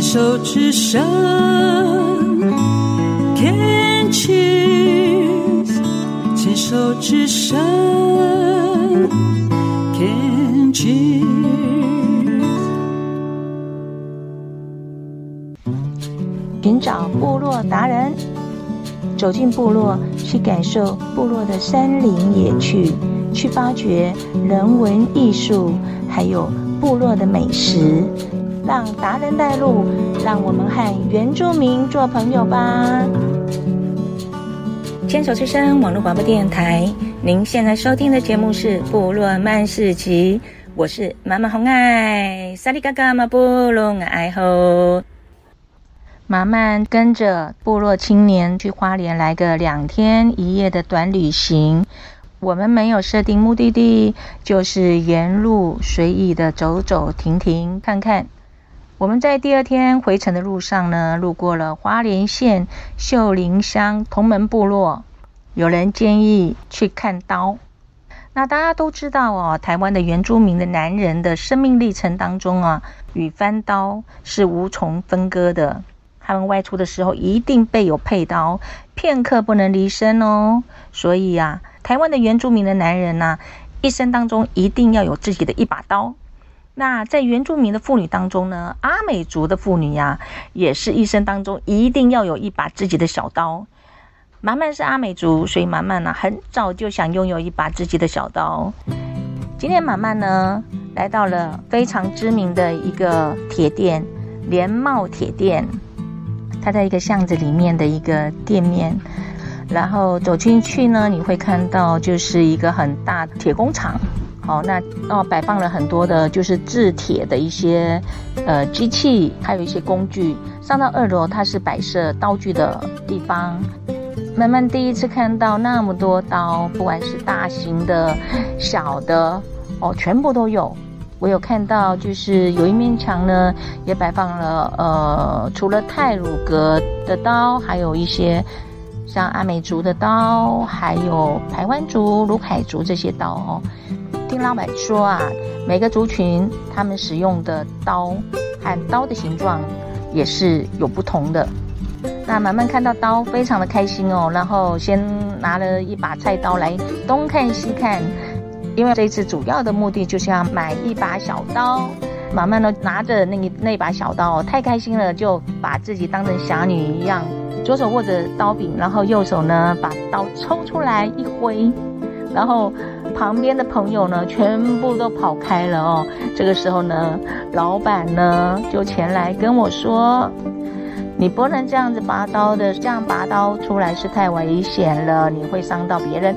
牵手之声，Can cheers，牵手之声，Can cheers。寻找部落达人，走进部落，去感受部落的山林野趣，去发掘人文艺术，还有部落的美食。让达人带路，让我们和原住民做朋友吧。牵手之声网络广播电台，您现在收听的节目是《部落曼市集》，我是妈妈红爱，萨利嘎嘎马布隆爱吼。马曼跟着部落青年去花莲来个两天一夜的短旅行，我们没有设定目的地，就是沿路随意的走走停停看看。我们在第二天回程的路上呢，路过了花莲县秀林乡同门部落，有人建议去看刀。那大家都知道哦，台湾的原住民的男人的生命历程当中啊，与翻刀是无从分割的。他们外出的时候一定备有佩刀，片刻不能离身哦。所以啊，台湾的原住民的男人呐、一生当中一定要有自己的一把刀。那在原住民的妇女当中呢，阿美族的妇女呀、也是一生当中一定要有一把自己的小刀。马漫是阿美族，所以马漫呢很早就想拥有一把自己的小刀。今天马漫呢来到了非常知名的一个铁店——连茂铁店。它在一个巷子里面的一个店面，然后走进去呢，你会看到就是一个很大的铁工厂。好，那哦摆放了很多的，就是制铁的一些呃机器，还有一些工具。上到二楼，它是摆设刀具的地方。慢慢第一次看到那么多刀，不管是大型的、小的，哦，全部都有。我有看到，就是有一面墙呢，也摆放了呃，除了泰鲁格的刀，还有一些像阿美族的刀，还有台湾族、鲁凯族这些刀哦。听老板说啊，每个族群他们使用的刀和刀的形状也是有不同的。那满满看到刀，非常的开心哦，然后先拿了一把菜刀来东看西看。因为这次主要的目的就是要买一把小刀，马漫呢拿着那个那把小刀，太开心了，就把自己当成侠女一样，左手握着刀柄，然后右手呢把刀抽出来一挥，然后旁边的朋友呢全部都跑开了哦。这个时候呢，老板呢就前来跟我说：“你不能这样子拔刀的，这样拔刀出来是太危险了，你会伤到别人。”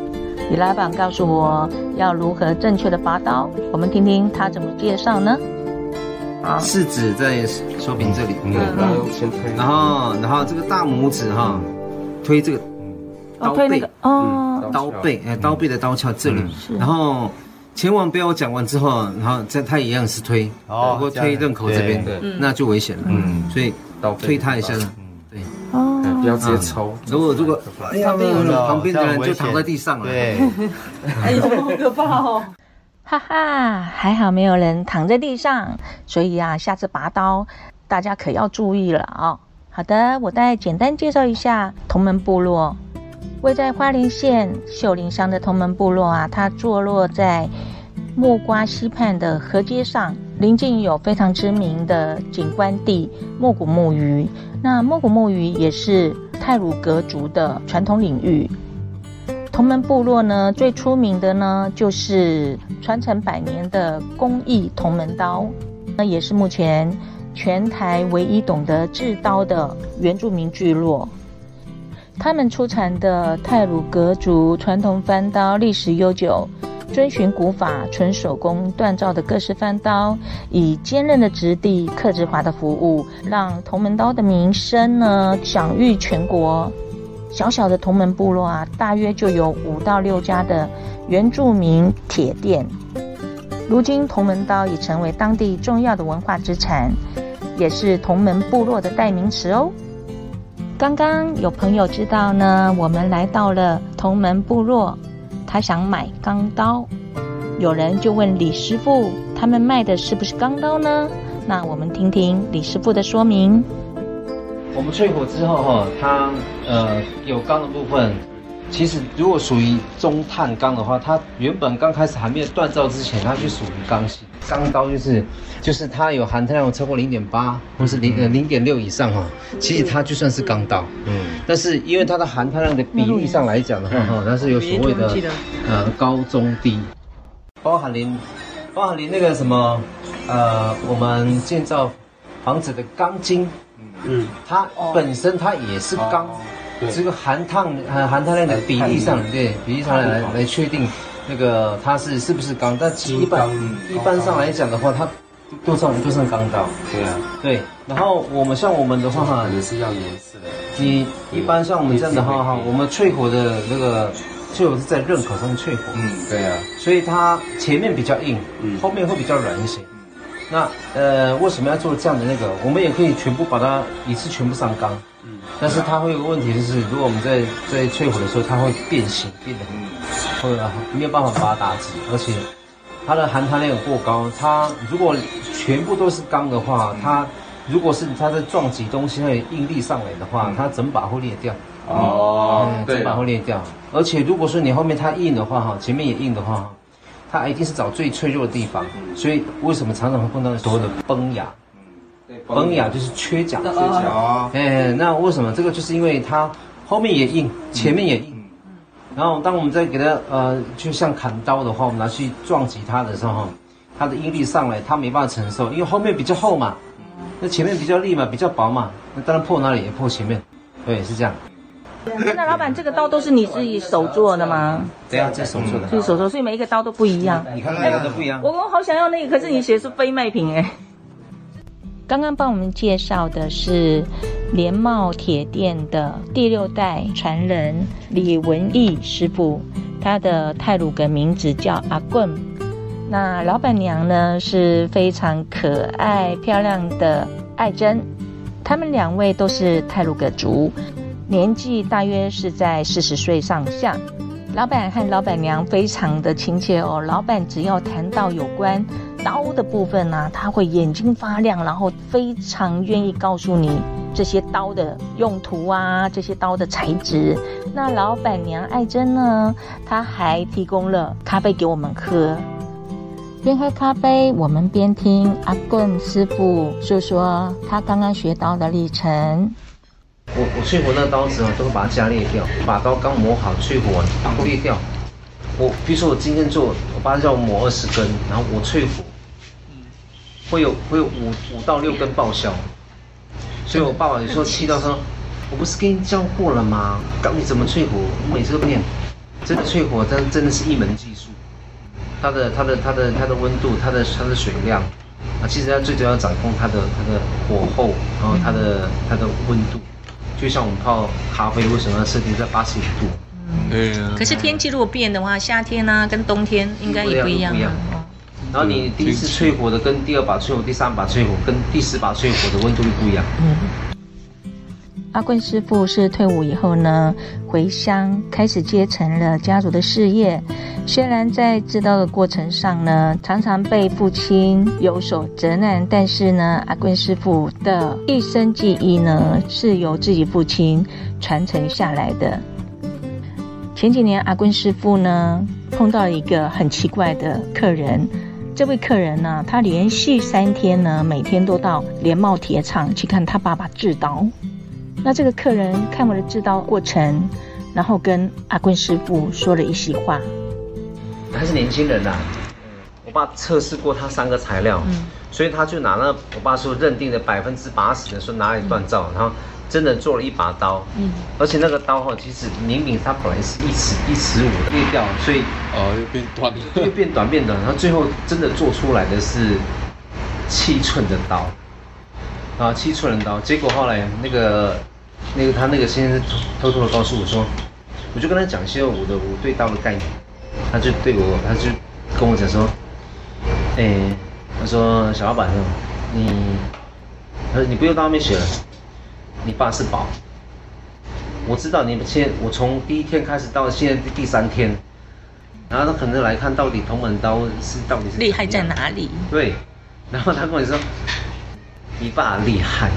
李老板告诉我要如何正确的拔刀，我们听听他怎么介绍呢？啊，食指在手柄这里，嗯，然后先推，然后然后这个大拇指哈，推这个刀背，哦，刀背，哎，刀背的刀鞘这里，然后千万不要我讲完之后，然后在他一样是推，哦，如果推刃口这边，那就危险了，嗯，所以推他一下。哦，不要直接抽。如果如果哎呀，旁边的人就躺在地上了。对，哎呦，好可怕哦！哈哈，还好没有人躺在地上，所以啊，下次拔刀大家可要注意了啊、哦。好的，我再简单介绍一下同门部落，位在花莲县秀林乡的同门部落啊，它坐落在木瓜溪畔的河街上，邻近有非常知名的景观地莫古木鱼。那莫古木鱼也是泰鲁格族的传统领域。同门部落呢，最出名的呢就是传承百年的工艺同门刀，那也是目前全台唯一懂得制刀的原住民聚落。他们出产的泰鲁格族传统翻刀历史悠久。遵循古法、纯手工锻造的各式翻刀，以坚韧的质地、克制化的服务，让同门刀的名声呢享誉全国。小小的同门部落啊，大约就有五到六家的原住民铁店。如今，同门刀已成为当地重要的文化资产，也是同门部落的代名词哦。刚刚有朋友知道呢，我们来到了同门部落。他想买钢刀，有人就问李师傅：“他们卖的是不是钢刀呢？”那我们听听李师傅的说明。我们淬火之后哈，它呃有钢的部分，其实如果属于中碳钢的话，它原本刚开始还没有锻造之前，它就属于钢性。钢刀就是就是它有含碳量超过零点八或是零呃零点六以上哈，其实它就算是钢刀。嗯。但是因为它的含碳量的比例上来讲的话哈，它是有所谓的呃高中低，包含连包含连那个什么呃我们建造房子的钢筋。嗯，它本身它也是钢，这个含碳含含碳量的比例上，对比例上来来确定那个它是是不是钢，但其实一般一般上来讲的话，它都算都算钢刀。对啊，对。然后我们像我们的话哈，也是要颜色。你一般像我们这样的话哈，我们淬火的那个淬火是在刃口上淬火。嗯，对啊。所以它前面比较硬，嗯，后面会比较软一些。那呃，为什么要做这样的那个？我们也可以全部把它一次全部上钢，嗯，但是它会有个问题，就是如果我们在在淬火的时候，它会变形，变得很，会没有办法把它打直，而且它的含碳量过高。它如果全部都是钢的话，它如果是它在撞击东西，它有应力上来的话，它整把会裂掉。哦，整把会裂掉。而且如果说你后面它硬的话，哈，前面也硬的话。它一定是找最脆弱的地方，所以为什么常常会碰到所谓的崩牙？崩牙就是缺角。缺角。哎，那为什么这个？就是因为它后面也硬，前面也硬。然后当我们在给它呃，就像砍刀的话，我们拿去撞击它的时候，它的应力上来，它没办法承受，因为后面比较厚嘛，那前面比较利嘛，比较薄嘛，那当然破哪里也破前面。对，是这样。那老板，这个刀都是你自己手做的吗？对啊，这手做的，是手做，所以每一个刀都不一样。你看每个都不一样。我我好想要那个，可是你写的是非卖品哎。刚刚帮我们介绍的是连茂铁店的第六代传人李文义师傅，他的泰鲁格名字叫阿棍。那老板娘呢，是非常可爱漂亮的爱珍，他们两位都是泰鲁格族。年纪大约是在四十岁上下，老板和老板娘非常的亲切哦。老板只要谈到有关刀的部分呢、啊，他会眼睛发亮，然后非常愿意告诉你这些刀的用途啊，这些刀的材质。那老板娘爱珍呢，她还提供了咖啡给我们喝。边喝咖啡，我们边听阿棍师傅诉说他刚刚学刀的历程。我我淬火那刀子啊，都会把它加裂掉，把刀刚磨好，淬火把裂掉。我比如说我今天做，我爸叫我磨二十根，然后我淬火，会有会有五五到六根报销。所以我爸爸有时候气到说，我不是跟你教过了吗？教你怎么淬火，我每次都不念。真的淬火，真真的是一门技术。它的它的它的它的温度，它的它的水量啊，其实它最主要掌控它的它的火候，然后它的它的温度。就像我们泡咖啡，为什么要设定在八十五度？嗯，对啊。可是天气如果变的话，夏天呢、啊、跟冬天应该也不一样。不一样。然后你第一次淬火的跟第二把淬火、第三把淬火跟第十把淬火的温度又不一样。嗯。阿棍师傅是退伍以后呢，回乡开始接承了家族的事业。虽然在制刀的过程上呢，常常被父亲有所责难，但是呢，阿棍师傅的一身技艺呢，是由自己父亲传承下来的。前几年，阿棍师傅呢碰到一个很奇怪的客人，这位客人呢，他连续三天呢，每天都到连茂铁厂去看他爸爸制刀。那这个客人看我的制刀过程，然后跟阿棍师傅说了一席话。他是年轻人呐、啊，我爸测试过他三个材料，嗯、所以他就拿了我爸说认定的百分之八十的说哪里锻造，嗯、然后真的做了一把刀，嗯，而且那个刀哈，其实明明它本来是一尺一尺五的裂掉，所以哦又变短，又变短变短，然后最后真的做出来的是七寸的刀，啊七寸的刀，结果后来那个。那个他那个先生偷偷的告诉我说，我就跟他讲一些我的我对刀的概念，他就对我，他就跟我讲说，哎，他说小老板，你，他说你不用到外面学了，你爸是宝，我知道你们现我从第一天开始到现在第三天，然后他可能来看到底铜门刀是到底是厉害在哪里？对，然后他跟我说，你爸厉害，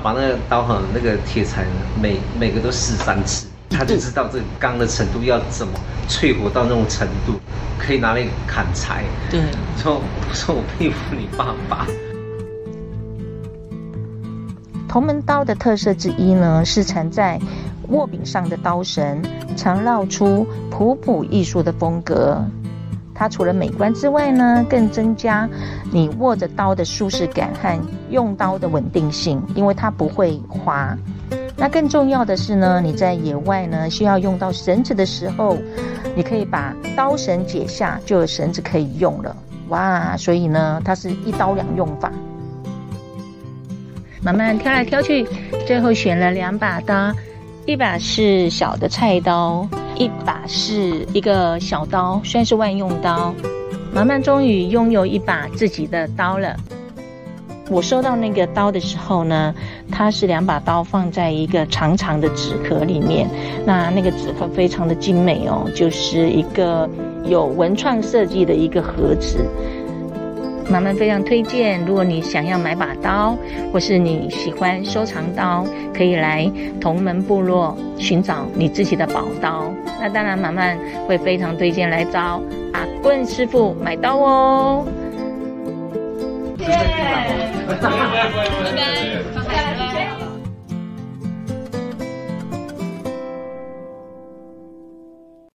他把那个刀哈，那个铁材每每个都试三次，他就知道这个钢的程度要怎么淬火到那种程度，可以拿来砍柴。对，说我说我佩服你爸爸。铜门刀的特色之一呢，是缠在握柄上的刀绳，常绕出朴朴艺术的风格。它除了美观之外呢，更增加你握着刀的舒适感和用刀的稳定性，因为它不会滑。那更重要的是呢，你在野外呢需要用到绳子的时候，你可以把刀绳解下，就有绳子可以用了。哇，所以呢，它是一刀两用法。慢慢挑来挑去，最后选了两把刀，一把是小的菜刀。一把是一个小刀，算是万用刀。妈妈终于拥有一把自己的刀了。我收到那个刀的时候呢，它是两把刀放在一个长长的纸壳里面。那那个纸壳非常的精美哦，就是一个有文创设计的一个盒子。满满非常推荐，如果你想要买把刀，或是你喜欢收藏刀，可以来同门部落寻找你自己的宝刀。那当然，满满会非常推荐来找阿棍师傅买刀哦。